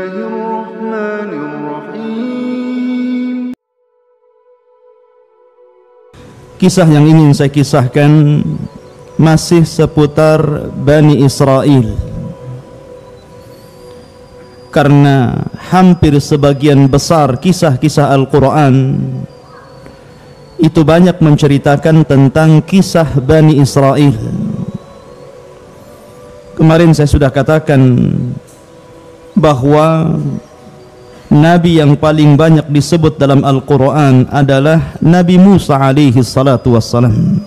الله الرحمن الرحيم Kisah yang ingin saya kisahkan masih seputar Bani Israel. Karena hampir sebagian besar kisah-kisah Al-Quran itu banyak menceritakan tentang kisah Bani Israel. Kemarin saya sudah katakan bahwa Nabi yang paling banyak disebut dalam Al-Quran adalah Nabi Musa alaihi salatu wassalam.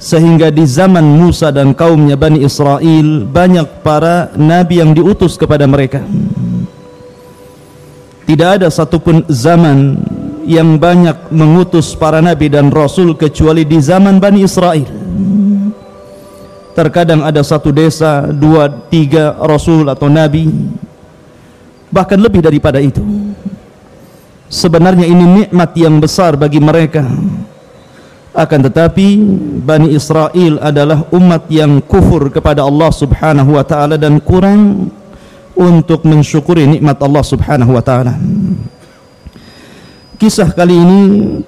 Sehingga di zaman Musa dan kaumnya Bani Israel Banyak para Nabi yang diutus kepada mereka. Tidak ada satupun zaman yang banyak mengutus para Nabi dan Rasul Kecuali di zaman Bani Israel Terkadang ada satu desa, dua, tiga Rasul atau Nabi bahkan lebih daripada itu. Sebenarnya ini nikmat yang besar bagi mereka. Akan tetapi Bani Israel adalah umat yang kufur kepada Allah subhanahu wa ta'ala dan kurang untuk mensyukuri nikmat Allah subhanahu wa ta'ala. Kisah kali ini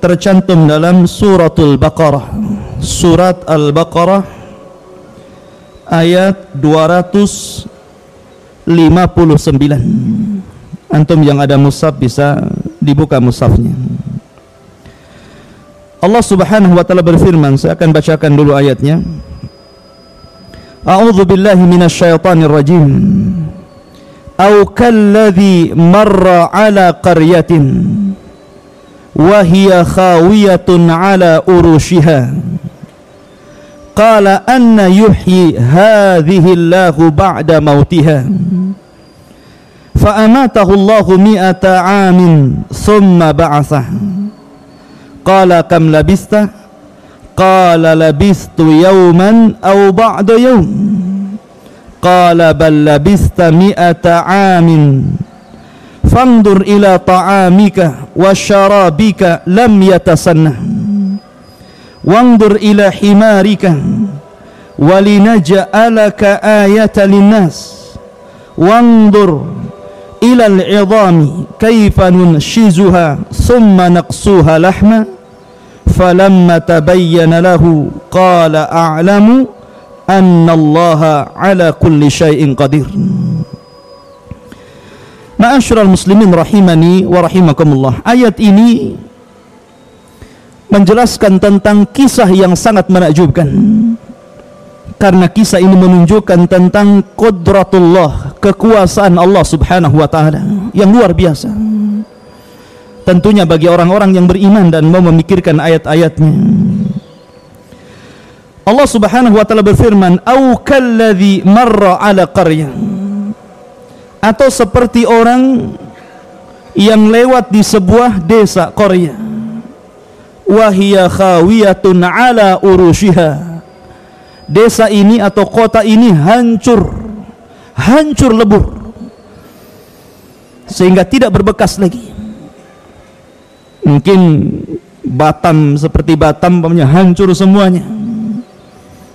tercantum dalam suratul Baqarah. Surat Al-Baqarah ayat 200 59 Antum yang ada mushaf bisa dibuka mushafnya Allah subhanahu wa ta'ala berfirman Saya akan bacakan dulu ayatnya. A'udhu billahi minasyaitanir rajim. Au kalladhi marra ala qaryatin Wahia khawiyatun ala urushiha قال أن يحيي هذه الله بعد موتها. فأماته الله مئة عام ثم بعثه. قال كم لبست؟ قال لبست يوما أو بعد يوم. قال بل لبست مئة عام. فانظر إلى طعامك وشرابك لم يتسنه. وانظر إلى حمارك ولنجعلك آية للناس. وانظر إلى العظام كيف ننشزها ثم نقصوها لحما. فلما تبين له قال أعلم أن الله على كل شيء قدير. Ma'asyiral muslimin rahimani wa rahimakumullah. Ayat ini menjelaskan tentang kisah yang sangat menakjubkan. Karena kisah ini menunjukkan tentang qudratullah, kekuasaan Allah Subhanahu wa taala yang luar biasa. Tentunya bagi orang-orang yang beriman dan mau memikirkan ayat-ayatnya. Allah Subhanahu wa taala berfirman, "Au kalladzi marra 'ala qaryah." Atau seperti orang yang lewat di sebuah desa Korea. Wahia khawiyatun ala urushiha. Desa ini atau kota ini hancur hancur lebur sehingga tidak berbekas lagi. Mungkin Batam seperti Batam punya hancur semuanya.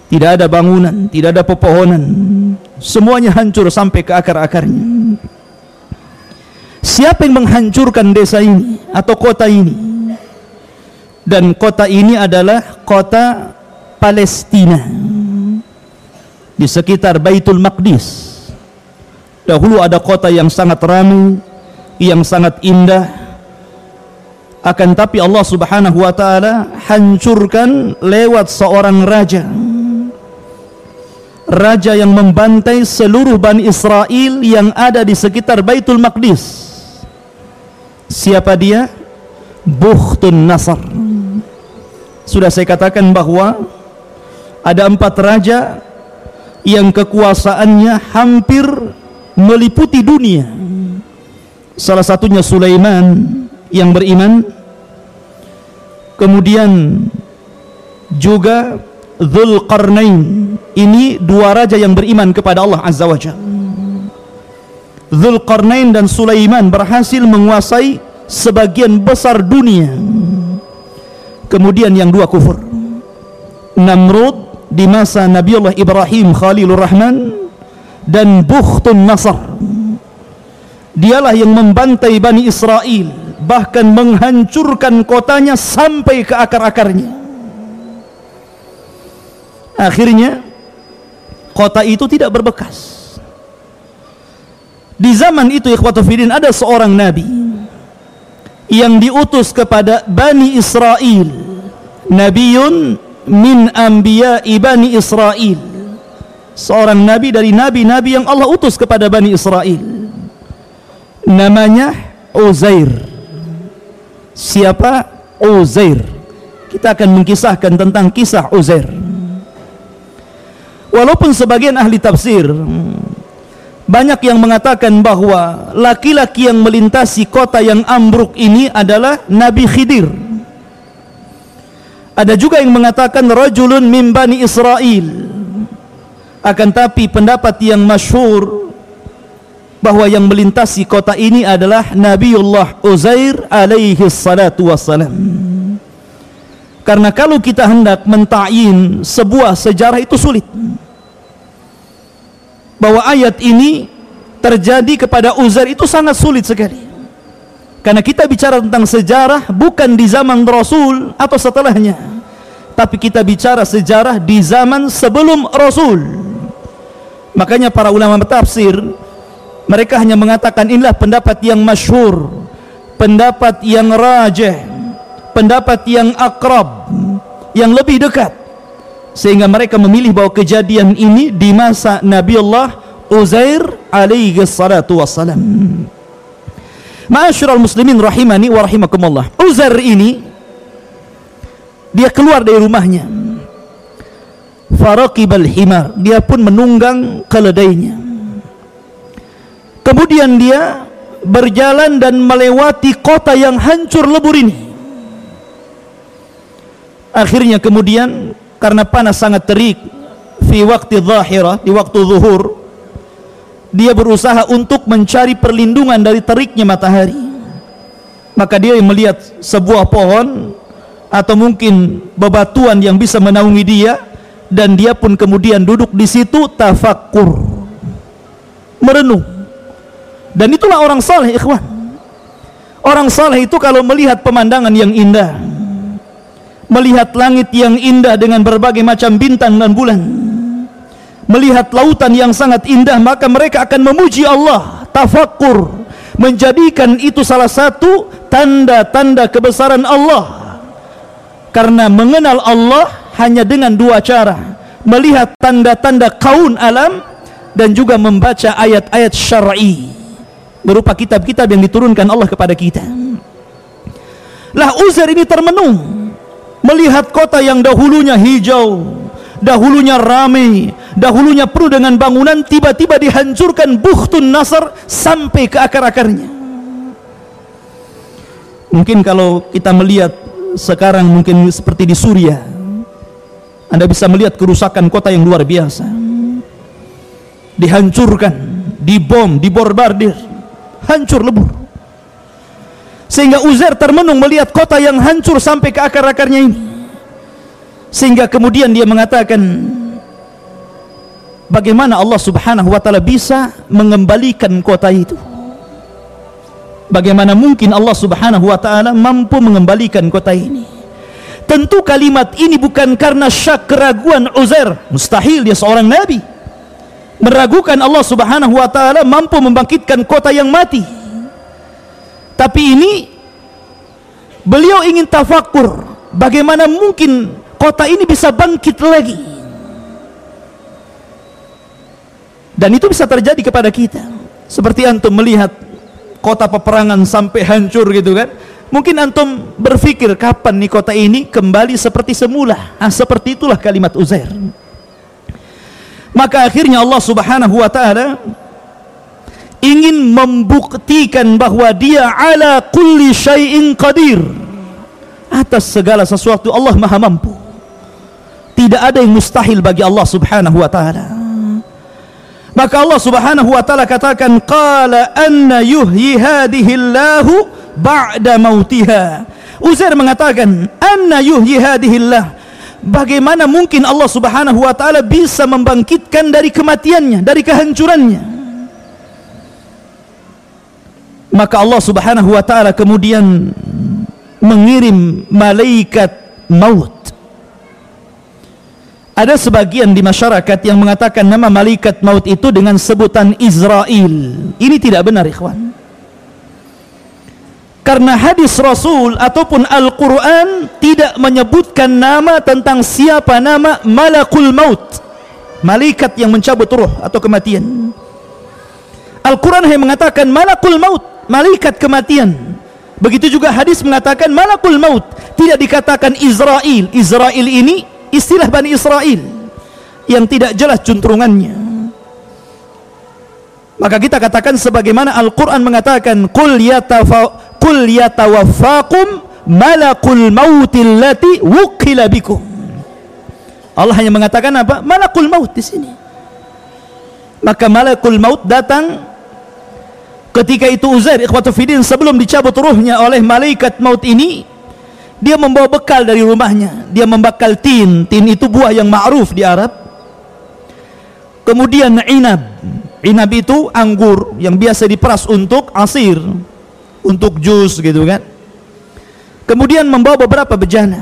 Tidak ada bangunan tidak ada pepohonan. Semuanya hancur sampai ke akar-akarnya. Siapa yang menghancurkan desa ini atau kota ini dan kota ini adalah kota Palestina di sekitar Baitul Maqdis. Dahulu ada kota yang sangat ramai, yang sangat indah. Akan tapi Allah Subhanahu wa taala hancurkan lewat seorang raja. Raja yang membantai seluruh Bani Israel yang ada di sekitar Baitul Maqdis. Siapa dia? Bukhtun Nasr. Sudah saya katakan bahwa ada empat raja yang kekuasaannya hampir meliputi dunia. Salah satunya Sulaiman yang beriman. Kemudian juga Zulkarnain ini dua raja yang beriman kepada Allah Azza wa Jalla. Zulkarnain dan Sulaiman berhasil menguasai sebagian besar dunia kemudian yang dua kufur. Namrud di masa Nabiullah Ibrahim Khalilur Rahman dan Bukhtun Nasr. Dialah yang membantai Bani Israel bahkan menghancurkan kotanya sampai ke akar-akarnya. Akhirnya kota itu tidak berbekas. Di zaman itu ikhwatufidin ada seorang nabi yang diutus kepada Bani Israel Nabiun min anbiya Bani Israel. Seorang nabi dari nabi-nabi yang Allah utus kepada Bani Israel. Namanya Uzair. Siapa? Uzair. Kita akan mengkisahkan tentang kisah Uzair. Walaupun sebagian ahli tafsir banyak yang mengatakan bahwa laki-laki yang melintasi kota yang ambruk ini adalah Nabi Khidir ada juga yang mengatakan rajulun min bani Israel. Akan tapi pendapat yang masyhur bahwa yang melintasi kota ini adalah Nabiullah Uzair alaihi salatu wassalam. Karena kalau kita hendak mentain sebuah sejarah itu sulit. Bahwa ayat ini terjadi kepada Uzair itu sangat sulit sekali. Karena kita bicara tentang sejarah bukan di zaman Rasul atau setelahnya. Tapi kita bicara sejarah di zaman sebelum Rasul. Makanya para ulama tafsir mereka hanya mengatakan inilah pendapat yang masyhur, pendapat yang rajih, pendapat yang akrab, yang lebih dekat. Sehingga mereka memilih bahwa kejadian ini di masa Nabi Allah Uzair alaihi salatu wassalam. Ma'asyiral muslimin rahimani wa rahimakumullah. Uzair ini dia keluar dari rumahnya. Faraqibal himar, dia pun menunggang keledainya. Kemudian dia berjalan dan melewati kota yang hancur lebur ini. Akhirnya kemudian karena panas sangat terik. Fi di waktu zuhur, dia berusaha untuk mencari perlindungan dari teriknya matahari. Maka dia melihat sebuah pohon atau mungkin bebatuan yang bisa menaungi dia dan dia pun kemudian duduk di situ tafakkur merenung. Dan itulah orang saleh ikhwan. Orang saleh itu kalau melihat pemandangan yang indah melihat langit yang indah dengan berbagai macam bintang dan bulan. Melihat lautan yang sangat indah maka mereka akan memuji Allah tafakkur menjadikan itu salah satu tanda-tanda kebesaran Allah. Karena mengenal Allah hanya dengan dua cara melihat tanda-tanda kaun alam dan juga membaca ayat-ayat syar'i berupa kitab-kitab yang diturunkan Allah kepada kita. Lah Uzair ini termenung melihat kota yang dahulunya hijau dahulunya ramai dahulunya penuh dengan bangunan tiba-tiba dihancurkan Bukhtun Nasr sampai ke akar-akarnya. Mungkin kalau kita melihat sekarang mungkin seperti di Suria anda bisa melihat kerusakan kota yang luar biasa. Dihancurkan dibom, diborbardir hancur lebur sehingga Uzair termenung melihat kota yang hancur sampai ke akar-akarnya ini. Sehingga kemudian dia mengatakan bagaimana Allah Subhanahu wa taala bisa mengembalikan kota itu? Bagaimana mungkin Allah Subhanahu wa taala mampu mengembalikan kota ini? Tentu kalimat ini bukan karena syak keraguan Uzair. Mustahil dia seorang nabi. Meragukan Allah Subhanahu wa taala mampu membangkitkan kota yang mati tapi ini beliau ingin tafakur bagaimana mungkin kota ini bisa bangkit lagi. Dan itu bisa terjadi kepada kita. Seperti antum melihat kota peperangan sampai hancur gitu kan. Mungkin antum berpikir kapan nih kota ini kembali seperti semula? Ah, seperti itulah kalimat Uzair. Maka akhirnya Allah subhanahu wa ta'ala ingin membuktikan bahwa dia ala kulli syai'in qadir atas segala sesuatu Allah maha mampu tidak ada yang mustahil bagi Allah subhanahu wa ta'ala maka Allah Subhanahu wa taala katakan qala anna yuhyi hadhihi Allahu ba'da mautiha. Uzair mengatakan anna yuhyi hadhihi Allah. Bagaimana mungkin Allah Subhanahu wa taala bisa membangkitkan dari kematiannya, dari kehancurannya? Maka Allah Subhanahu wa taala kemudian mengirim malaikat maut ada sebagian di masyarakat yang mengatakan nama malaikat maut itu dengan sebutan Israel. Ini tidak benar, ikhwan. Karena hadis Rasul ataupun Al-Quran tidak menyebutkan nama tentang siapa nama malakul maut. Malaikat yang mencabut ruh atau kematian. Al-Quran hanya mengatakan malakul maut, malaikat kematian. Begitu juga hadis mengatakan malakul maut. Tidak dikatakan Israel. Israel ini istilah Bani Israel yang tidak jelas juntrungannya maka kita katakan sebagaimana Al-Quran mengatakan Qul, yatafa, Qul malakul mautil lati wukila bikum Allah hanya mengatakan apa? malakul maut di sini maka malakul maut datang ketika itu Uzair ikhwatu fidin sebelum dicabut ruhnya oleh malaikat maut ini dia membawa bekal dari rumahnya. Dia membakal tin. Tin itu buah yang ma'ruf di Arab. Kemudian inab. Inab itu anggur yang biasa diperas untuk asir untuk jus gitu kan. Kemudian membawa beberapa bejana.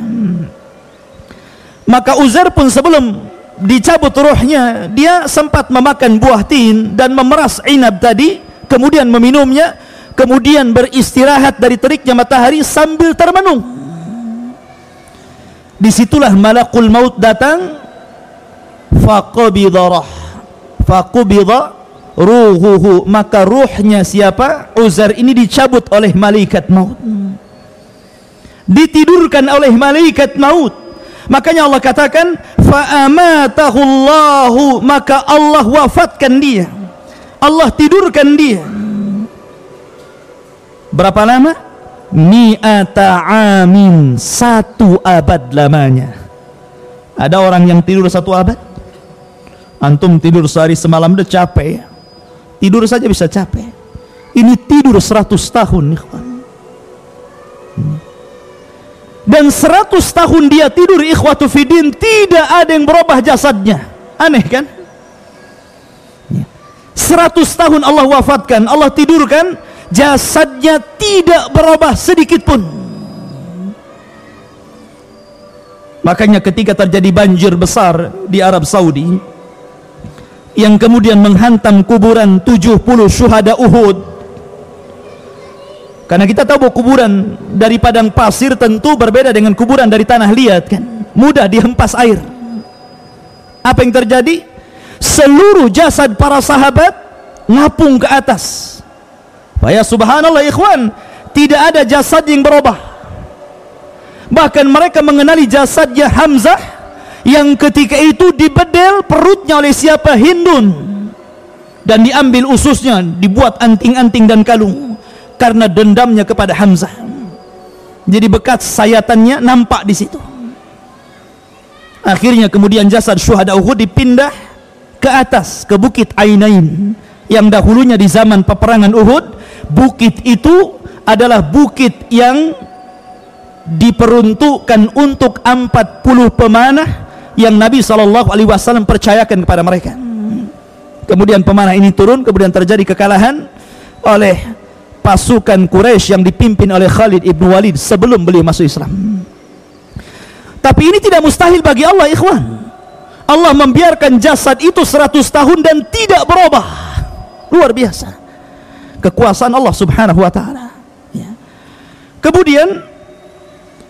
Maka Uzair pun sebelum dicabut rohnya dia sempat memakan buah tin dan memeras inab tadi kemudian meminumnya kemudian beristirahat dari teriknya matahari sambil termenung. Di situlah malakul maut datang. Faqabidha rah. Ruhuhu. Maka ruhnya siapa? Uzair ini dicabut oleh malaikat maut. Ditidurkan oleh malaikat maut. Makanya Allah katakan fa'amatahu Allahu maka Allah wafatkan dia Allah tidurkan dia. Berapa lama? Mi'ata amin satu abad lamanya. Ada orang yang tidur satu abad? Antum tidur sehari semalam udah capek tidur saja bisa capek. Ini tidur seratus tahun ikhwan. Dan seratus tahun dia tidur ikhwatu fidin tidak ada yang berubah jasadnya. Aneh kan seratus tahun Allah wafatkan Allah tidurkan jasadnya tidak berubah sedikit pun. Makanya ketika terjadi banjir besar di Arab Saudi yang kemudian menghantam kuburan 70 syuhada Uhud karena kita tahu bahwa kuburan dari padang pasir tentu berbeda dengan kuburan dari tanah liat kan? Mudah dihempas air. Apa yang terjadi seluruh jasad para sahabat ngapung ke atas Faya subhanallah ikhwan, tidak ada jasad yang berubah. Bahkan mereka mengenali jasadnya Hamzah yang ketika itu dibedel perutnya oleh siapa Hindun dan diambil ususnya, dibuat anting-anting dan kalung karena dendamnya kepada Hamzah. Jadi bekas sayatannya nampak di situ. Akhirnya kemudian jasad syuhada Uhud dipindah ke atas ke bukit Ainain. Yang dahulunya di zaman peperangan Uhud bukit itu adalah bukit yang diperuntukkan untuk 40 pemanah yang Nabi SAW percayakan kepada mereka. Kemudian pemanah ini turun kemudian terjadi kekalahan oleh pasukan Quraisy yang dipimpin oleh Khalid ibn Walid sebelum beliau masuk Islam. Tapi ini tidak mustahil bagi Allah ikhwan Allah membiarkan jasad itu 100 tahun dan tidak berubah luar biasa kekuasaan Allah Subhanahu wa taala. Ya. Kemudian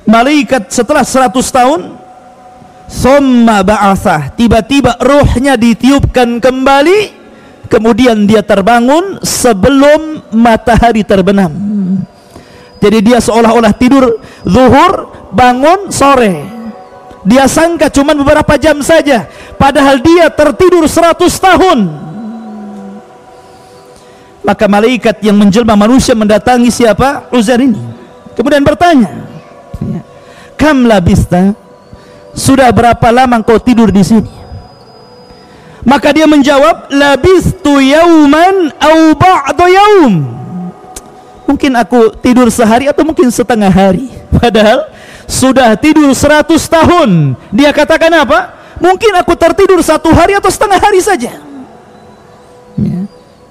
malaikat setelah 100 tahun summa ba'athah tiba-tiba ruhnya ditiupkan kembali kemudian dia terbangun sebelum matahari terbenam. Jadi dia seolah-olah tidur zuhur bangun sore. Dia sangka cuma beberapa jam saja. Padahal dia tertidur 100 tahun. Maka malaikat yang menjelma manusia mendatangi siapa? Uzair ini. Kemudian bertanya kam labista? Sudah berapa lama kau tidur di sini? Maka dia menjawab labistu yauman au ba'da yaum. Mungkin aku tidur sehari atau mungkin setengah hari. Padahal sudah tidur seratus tahun dia katakan apa mungkin aku tertidur satu hari atau setengah hari saja ya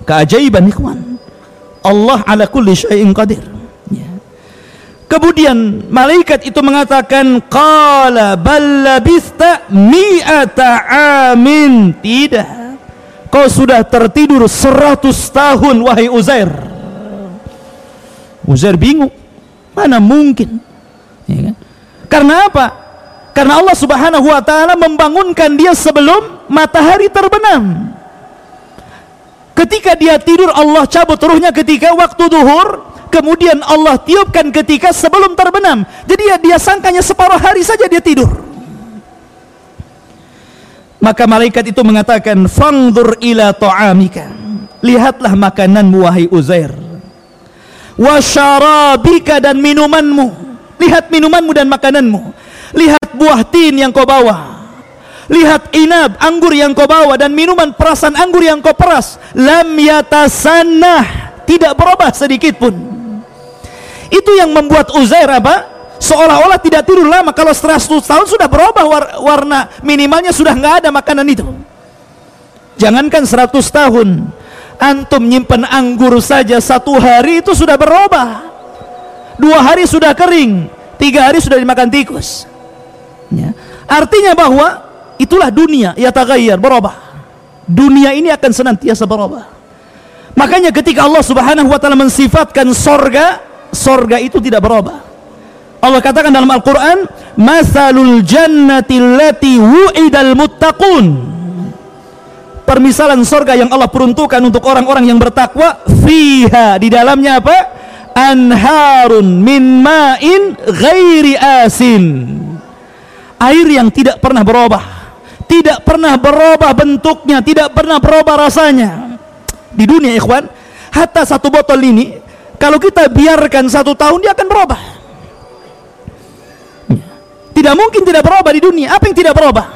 keajaiban ikhwan Allah ala kulli syai'in qadir. Ya. Kemudian malaikat itu mengatakan qala bal labista mi'ata amin. Tidak. Kau sudah tertidur seratus tahun wahai Uzair. Uzair bingung. Mana mungkin? Ya kan? Karena apa? Karena Allah Subhanahu wa taala membangunkan dia sebelum matahari terbenam. Ketika dia tidur Allah cabut ruhnya ketika waktu duhur Kemudian Allah tiupkan ketika sebelum terbenam. Jadi dia, dia sangkanya separuh hari saja dia tidur. Maka malaikat itu mengatakan Fangdur ila ta'amika. Lihatlah makananmu wahai Uzair. Wasyarabika dan minumanmu Lihat minumanmu dan makananmu Lihat buah tin yang kau bawa Lihat inab, anggur yang kau bawa dan minuman perasan anggur yang kau peras. Lam yatasannah, tidak berubah sedikit pun. Itu yang membuat Uzair apa? Seolah-olah tidak tidur lama kalau setelah 100 tahun sudah berubah war warna minimalnya sudah nggak ada makanan itu. Jangankan 100 tahun, antum nyimpan anggur saja satu hari itu sudah berubah. Dua hari sudah kering, tiga hari sudah dimakan tikus. Ya. Artinya bahwa Itulah dunia ya tagayyar berubah. Dunia ini akan senantiasa berubah. Makanya ketika Allah Subhanahu wa taala mensifatkan sorga, sorga itu tidak berubah. Allah katakan dalam Al-Qur'an, "Masalul jannati allati wu'idal muttaqun." Permisalan sorga yang Allah peruntukkan untuk orang-orang yang bertakwa, fiha di dalamnya apa? Anharun min ma'in ghairi asin. Air yang tidak pernah berubah tidak pernah berubah bentuknya, tidak pernah berubah rasanya. Di dunia ikhwan, hatta satu botol ini kalau kita biarkan satu tahun dia akan berubah. Tidak mungkin tidak berubah di dunia. Apa yang tidak berubah?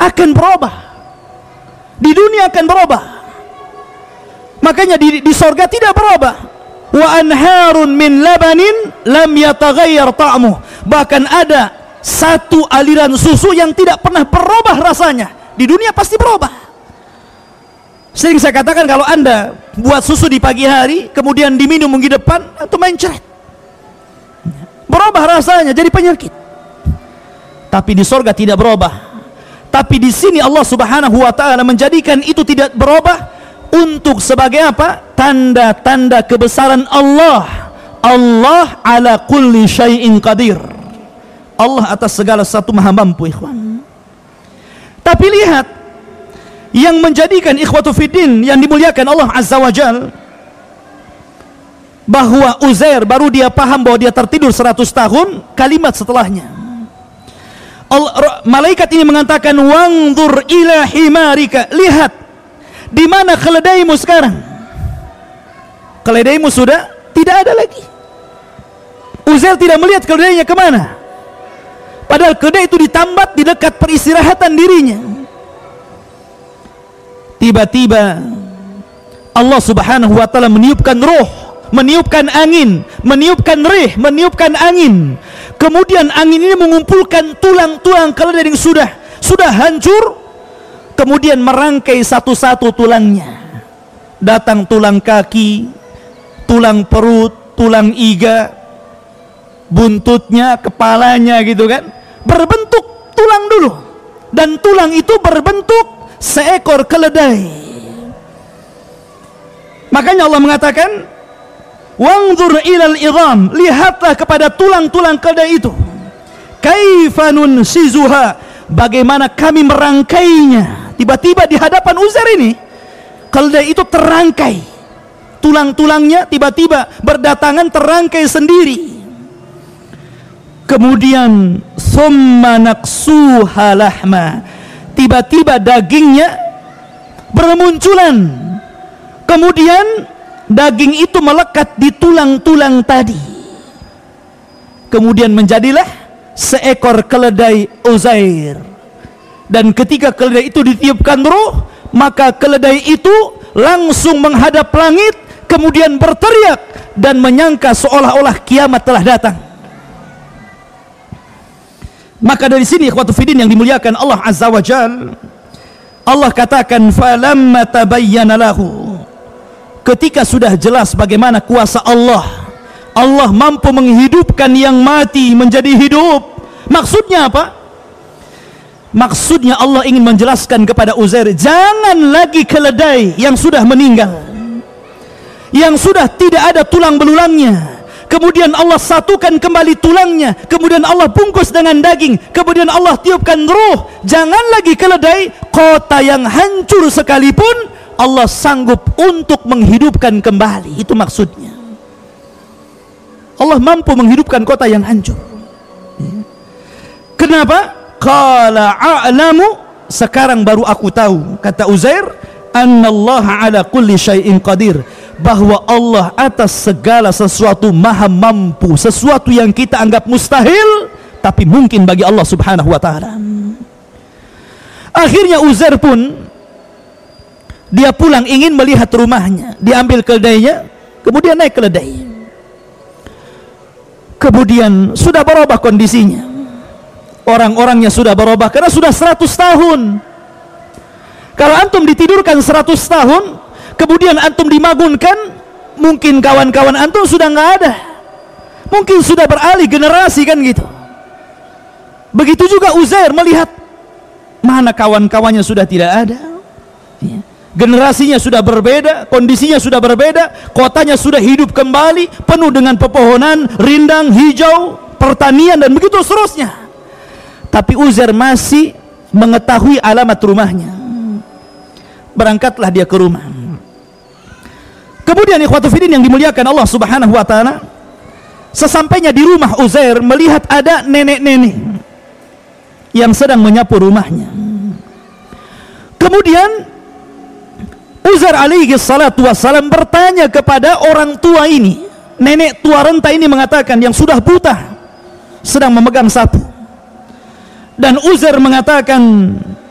Akan berubah. Di dunia akan berubah. Makanya di, di sorga tidak berubah. Wa anharun min labanin lam yataghayyar ta'muh. Bahkan ada satu aliran susu yang tidak pernah berubah rasanya. Di dunia pasti berubah. Sering saya katakan kalau anda buat susu di pagi hari kemudian diminum minggu depan itu mencret berubah rasanya jadi penyakit. Tapi di sorga tidak berubah. Tapi di sini Allah subhanahu wa ta'ala menjadikan itu tidak berubah untuk sebagai apa? Tanda-tanda kebesaran Allah. Allah ala kulli syai'in qadir. Allah atas segala satu maha mampu ikhwan. Tapi lihat yang menjadikan ikhwatu fiddin yang dimuliakan Allah azza wa jal bahwa Uzair baru dia paham bahwa dia tertidur 100 tahun kalimat setelahnya. Malaikat ini mengatakan wangdur ila himarika. Lihat di mana keledaimu sekarang keledaimu sudah tidak ada lagi Uzair tidak melihat keledainya ke mana Padahal kedai itu ditambat di dekat peristirahatan dirinya. Tiba-tiba Allah Subhanahu wa taala meniupkan roh, meniupkan angin, meniupkan rih, meniupkan angin. Kemudian angin ini mengumpulkan tulang-tulang keledai yang sudah sudah hancur kemudian merangkai satu-satu tulangnya. Datang tulang kaki, tulang perut, tulang iga, buntutnya, kepalanya gitu kan berbentuk tulang dulu. Dan tulang itu berbentuk seekor keledai. Makanya Allah mengatakan wangzur ilal idham lihatlah kepada tulang-tulang keledai itu. Kaifanun sizuha bagaimana kami merangkainya. Tiba-tiba di hadapan Uzair ini keledai itu terangkai tulang-tulangnya tiba-tiba berdatangan terangkai sendiri. Kemudian summa naksuha tiba-tiba dagingnya bermunculan. Kemudian daging itu melekat di tulang-tulang tadi. Kemudian menjadilah seekor keledai Uzair. Dan ketika keledai itu ditiupkan roh maka keledai itu langsung menghadap langit kemudian berteriak dan menyangka seolah-olah kiamat telah datang. Maka dari sini ikhwatu fidin yang dimuliakan Allah Azza wa Jal Allah katakan falamma tabayyana lahu. Ketika sudah jelas bagaimana kuasa Allah Allah mampu menghidupkan yang mati menjadi hidup. Maksudnya apa? Maksudnya Allah ingin menjelaskan kepada Uzair jangan lagi keledai yang sudah meninggal yang sudah tidak ada tulang belulangnya kemudian Allah satukan kembali tulangnya. Kemudian Allah bungkus dengan daging. Kemudian Allah tiupkan roh. Jangan lagi keledai kota yang hancur sekalipun Allah sanggup untuk menghidupkan kembali. Itu maksudnya. Allah mampu menghidupkan kota yang hancur. Kenapa? qala a'lamu sekarang baru aku tahu kata Uzair annallaha ala kulli syai'in qadir bahwa Allah atas segala sesuatu maha mampu sesuatu yang kita anggap mustahil tapi mungkin bagi Allah subhanahu wa ta'ala. Akhirnya Uzair pun dia pulang ingin melihat rumahnya. Diambil keledainya kemudian naik keledai. Kemudian sudah berubah kondisinya. Orang-orangnya sudah berubah karena sudah 100 tahun. Kalau antum ditidurkan 100 tahun kemudian antum dimagunkan mungkin kawan-kawan antum sudah nggak ada. Mungkin sudah beralih generasi kan gitu. Begitu juga Uzair melihat mana kawan-kawannya sudah tidak ada. Ya. generasinya sudah berbeda kondisinya sudah berbeda kotanya sudah hidup kembali penuh dengan pepohonan rindang hijau pertanian dan begitu seterusnya. Tapi Uzair masih mengetahui alamat rumahnya. Berangkatlah dia ke rumah Kemudian ikhwatu yang dimuliakan Allah Subhanahu wa taala, sesampainya di rumah Uzair melihat ada nenek-nenek yang sedang menyapu rumahnya. Kemudian Uzair alaihi salatu wassalam bertanya kepada orang tua ini, nenek tua renta ini mengatakan yang sudah buta sedang memegang sapu. Dan Uzair mengatakan,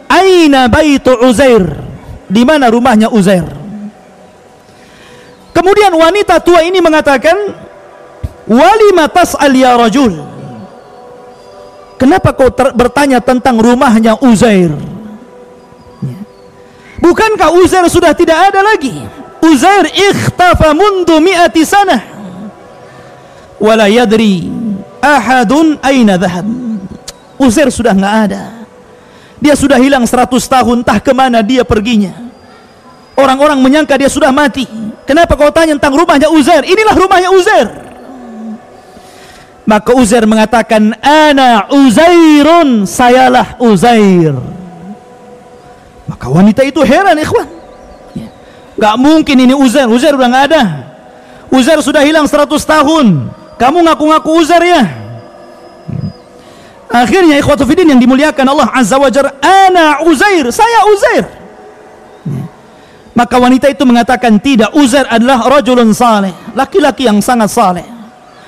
"Aina baitu Uzair?" Di mana rumahnya Uzair? Kemudian wanita tua ini mengatakan, "Walima tas'al ya rajul?" Kenapa kau bertanya tentang rumahnya Uzair? Ya. Bukankah Uzair sudah tidak ada lagi? Uzair ikhtafa mundu mi'ati. Wala yadri ahadun aina dhahab. Uzair sudah nggak ada. Dia sudah hilang 100 tahun, entah ke mana dia perginya. Orang-orang menyangka dia sudah mati. Kenapa kau tanya tentang rumahnya Uzair? Inilah rumahnya Uzair. Maka Uzair mengatakan, Ana Uzairun, sayalah Uzair. Maka wanita itu heran, ikhwan. Ya. Gak mungkin ini Uzair. Uzair udah gak ada. Uzair sudah hilang 100 tahun. Kamu ngaku-ngaku Uzair ya? Akhirnya ikhwatu fidin yang dimuliakan Allah Azza wa Jalla, Ana Uzair, saya Uzair. Maka wanita itu mengatakan tidak Uzair adalah rajulun saleh, laki-laki yang sangat saleh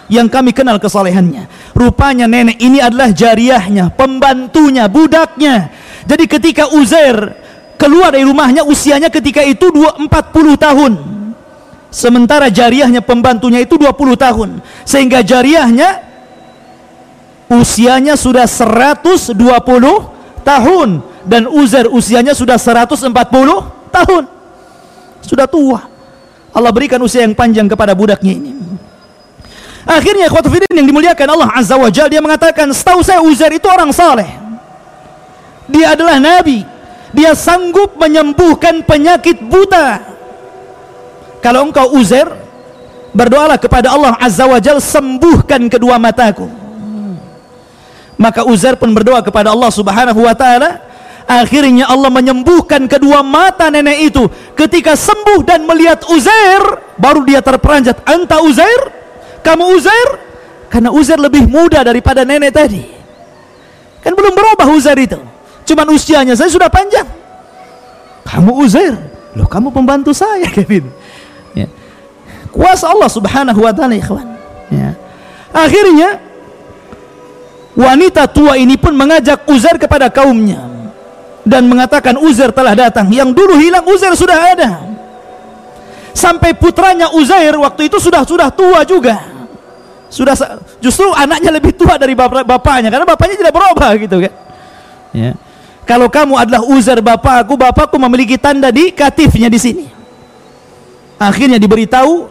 yang kami kenal kesalehannya. Rupanya nenek ini adalah jariahnya, pembantunya, budaknya. Jadi ketika Uzair keluar dari rumahnya usianya ketika itu 40 tahun. Sementara jariahnya pembantunya itu 20 tahun. Sehingga jariahnya usianya sudah 120 tahun dan Uzair usianya sudah 140 tahun sudah tua. Allah berikan usia yang panjang kepada budaknya ini. Akhirnya khotfidin yang dimuliakan Allah Azza wa Jalla dia mengatakan, "Setahu saya Uzair itu orang saleh. Dia adalah nabi. Dia sanggup menyembuhkan penyakit buta." Kalau engkau Uzair, berdoalah kepada Allah Azza wa Jalla sembuhkan kedua mataku. Maka Uzair pun berdoa kepada Allah Subhanahu wa taala, Akhirnya Allah menyembuhkan kedua mata nenek itu. Ketika sembuh dan melihat Uzair, baru dia terperanjat. Anta Uzair? Kamu Uzair? Karena Uzair lebih muda daripada nenek tadi. Kan belum berubah Uzair itu. Cuman usianya saya sudah panjang. Kamu Uzair? Loh kamu pembantu saya Kevin. Ya. Kuasa Allah subhanahu wa ta'ala ikhwan. Ya. Akhirnya wanita tua ini pun mengajak Uzair kepada kaumnya dan mengatakan Uzair telah datang. Yang dulu hilang Uzair sudah ada. Sampai putranya Uzair waktu itu sudah sudah tua juga. Sudah justru anaknya lebih tua dari bap bapaknya karena bapaknya tidak berubah gitu kan. Ya. Kalau kamu adalah Uzair bapakku bapakku memiliki tanda di katifnya di sini. Akhirnya diberitahu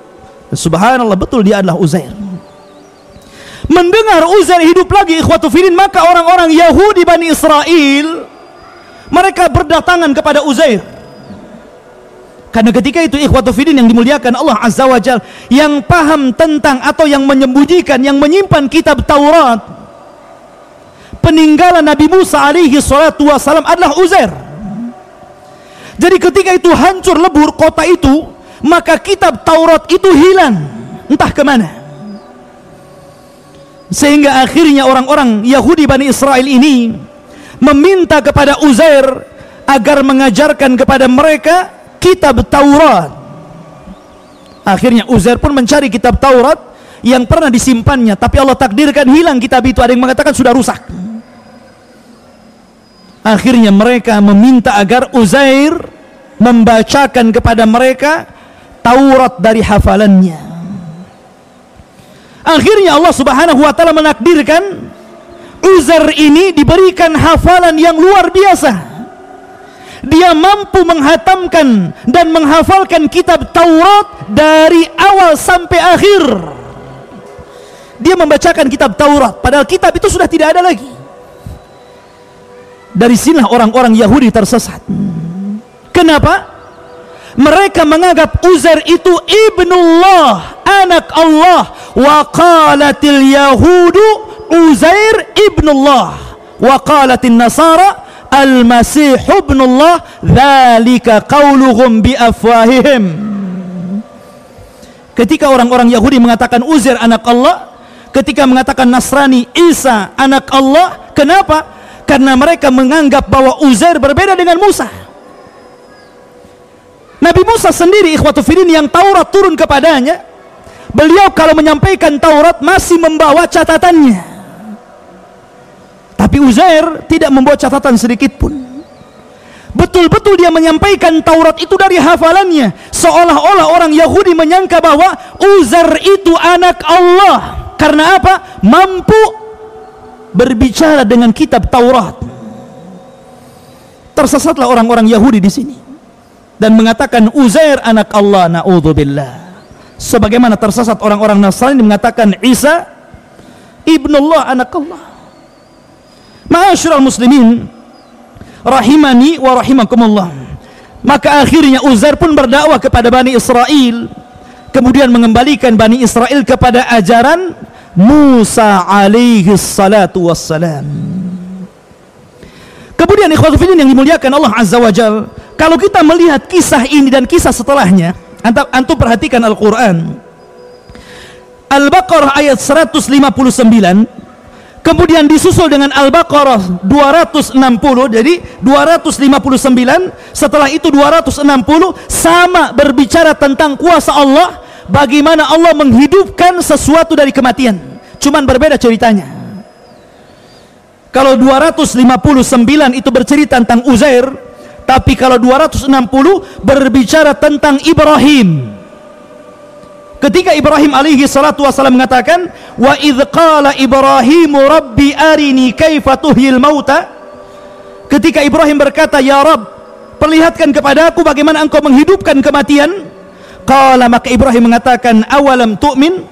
subhanallah betul dia adalah Uzair. Mendengar Uzair hidup lagi ikhwatu filin maka orang-orang Yahudi Bani Israel mereka berdatangan kepada Uzair. Karena ketika itu ikhwatu filin yang dimuliakan Allah Azza wa Jal yang paham tentang atau yang menyembunyikan yang menyimpan kitab Taurat peninggalan Nabi Musa alaihi salatu wasalam adalah Uzair. Jadi ketika itu hancur lebur kota itu maka kitab Taurat itu hilang. Entah ke mana sehingga akhirnya orang-orang Yahudi Bani Israel ini meminta kepada Uzair agar mengajarkan kepada mereka kitab Taurat. Akhirnya Uzair pun mencari kitab Taurat yang pernah disimpannya tapi Allah takdirkan hilang kitab itu. Ada yang mengatakan sudah rusak. Akhirnya mereka meminta agar Uzair membacakan kepada mereka Taurat dari hafalannya. Akhirnya Allah Subhanahu wa taala menakdirkan Uzair ini diberikan hafalan yang luar biasa. Dia mampu menghatamkan dan menghafalkan kitab Taurat dari awal sampai akhir. Dia membacakan kitab Taurat padahal kitab itu sudah tidak ada lagi. Dari sinilah orang-orang Yahudi tersesat. Kenapa? mereka menganggap Uzair itu ibnullah anak Allah wa qalatil yahudu Uzair ibnullah wa qalatin nasara al-masih ibnullah dhalika qawluhum bi afwahihim. Ketika orang-orang Yahudi mengatakan Uzair anak Allah ketika mengatakan Nasrani Isa anak Allah kenapa? karena mereka menganggap bahwa Uzair berbeda dengan Musa. Nabi Musa sendiri ikhwatu yang Taurat turun kepadanya beliau kalau menyampaikan Taurat masih membawa catatannya tapi Uzair tidak membawa catatan sedikit pun. Betul-betul dia menyampaikan Taurat itu dari hafalannya. Seolah-olah orang Yahudi menyangka bahwa Uzair itu anak Allah. Karena apa? mampu berbicara dengan kitab Taurat. Tersesatlah orang-orang Yahudi di sini dan mengatakan Uzair anak Allah naudzubillah. Sebagaimana tersesat orang-orang Nasrani mengatakan Isa ibnullah anak Allah Ma'asyiral muslimin rahimani wa rahimakumullah. Maka akhirnya Uzair pun berdakwah kepada Bani Israel. Kemudian mengembalikan Bani Israel kepada ajaran Musa alaihi salatu wassalam. Kemudian ikhwatu yang dimuliakan Allah azza wa jalla kalau kita melihat kisah ini dan kisah setelahnya, antum, perhatikan Al-Quran. Al-Baqarah ayat 159, kemudian disusul dengan Al-Baqarah 260, jadi 259, setelah itu 260, sama berbicara tentang kuasa Allah, bagaimana Allah menghidupkan sesuatu dari kematian. Cuman berbeda ceritanya. Kalau 259 itu bercerita tentang Uzair, tapi kalau 260 berbicara tentang Ibrahim. Ketika Ibrahim alaihi salatu wasallam mengatakan, "Wa idz qala Ibrahim rabbi arini kaifa tuhyil mauta?" Ketika Ibrahim berkata, "Ya Rabb, perlihatkan kepada aku bagaimana engkau menghidupkan kematian." Qala maka Ibrahim mengatakan, "Awalam tu'min?"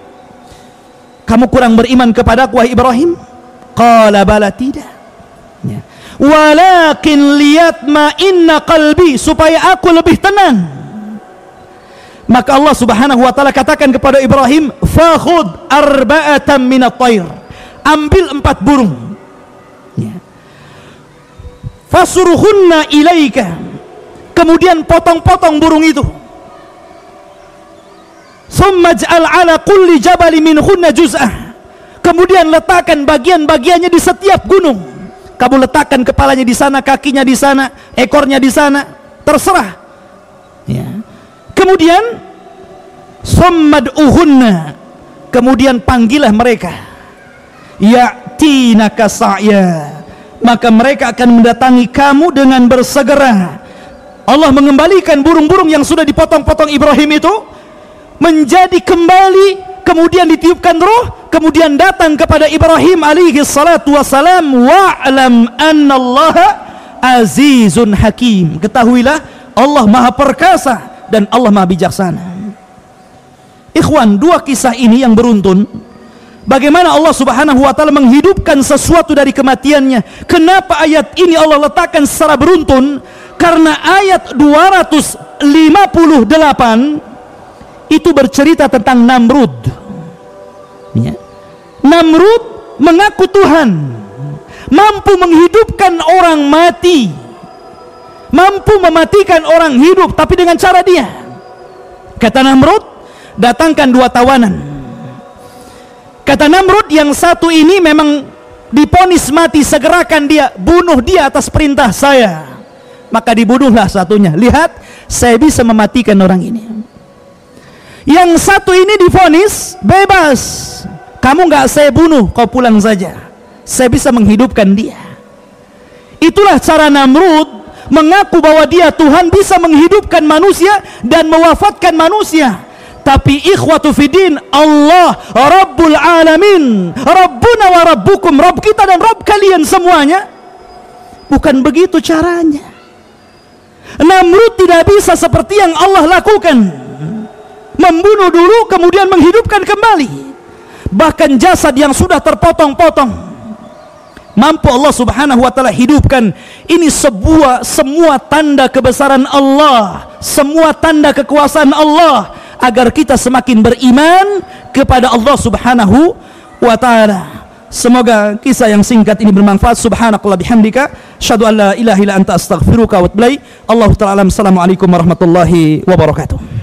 Kamu kurang beriman kepadaku wahai Ibrahim? Qala bala tidak. Ya walakin liyatma inna qalbi supaya aku lebih tenang maka Allah subhanahu wa ta'ala katakan kepada Ibrahim fakhud arba'atan minat tayr ambil empat burung. Ya. fasuruhunna ilaika. Kemudian potong-potong burung itu. Summa ja'al ala kulli jabali minhunna juz'ah. Kemudian letakkan bagian-bagiannya di setiap gunung. Kamu letakkan kepalanya di sana, kakinya di sana, ekornya di sana, terserah. Kemudian uhunna, kemudian panggillah mereka. Ya'tinaka sa'ya. Maka mereka akan mendatangi kamu dengan bersegera. Allah mengembalikan burung-burung yang sudah dipotong-potong Ibrahim itu menjadi kembali kemudian ditiupkan roh kemudian datang kepada Ibrahim alaihi salatu wasalam wa'lam azizun hakim ketahuilah Allah maha perkasa dan Allah maha bijaksana. Ikhwan, dua kisah ini yang beruntun. Bagaimana Allah subhanahu wa ta'ala menghidupkan sesuatu dari kematiannya? Kenapa ayat ini Allah letakkan secara beruntun? Karena ayat 258 Itu bercerita tentang Namrud. Ya. Namrud mengaku Tuhan. Mampu menghidupkan orang mati Mampu mematikan orang hidup Tapi dengan cara dia. Kata Namrud datangkan dua tawanan. Kata Namrud yang satu ini memang diponis mati segerakan dia bunuh dia atas perintah saya. Maka dibunuhlah satunya. Lihat saya bisa mematikan orang ini. Yang satu ini difonis bebas. Kamu nggak saya bunuh kau pulang saja. Saya bisa menghidupkan dia. Itulah cara Namrud mengaku bahwa dia Tuhan bisa menghidupkan manusia dan mewafatkan manusia. Tapi ikhwatu fidin Allah Rabbul Alamin Rabbuna wa Rabbukum Rabb kita dan Rabb kalian semuanya. Bukan begitu caranya. Namrud tidak bisa seperti yang Allah lakukan. Membunuh dulu kemudian menghidupkan kembali. Bahkan jasad yang sudah terpotong-potong mampu Allah subhanahu wa ta'ala hidupkan ini sebuah semua tanda kebesaran Allah semua tanda kekuasaan Allah agar kita semakin beriman kepada Allah Subhanahu wa taala. Semoga kisah yang singkat ini bermanfaat. Subhanakallah bihamdika, syadu an la ilaha illa anta astaghfiruka wa atubu Allah taala. Assalamualaikum warahmatullahi wabarakatuh.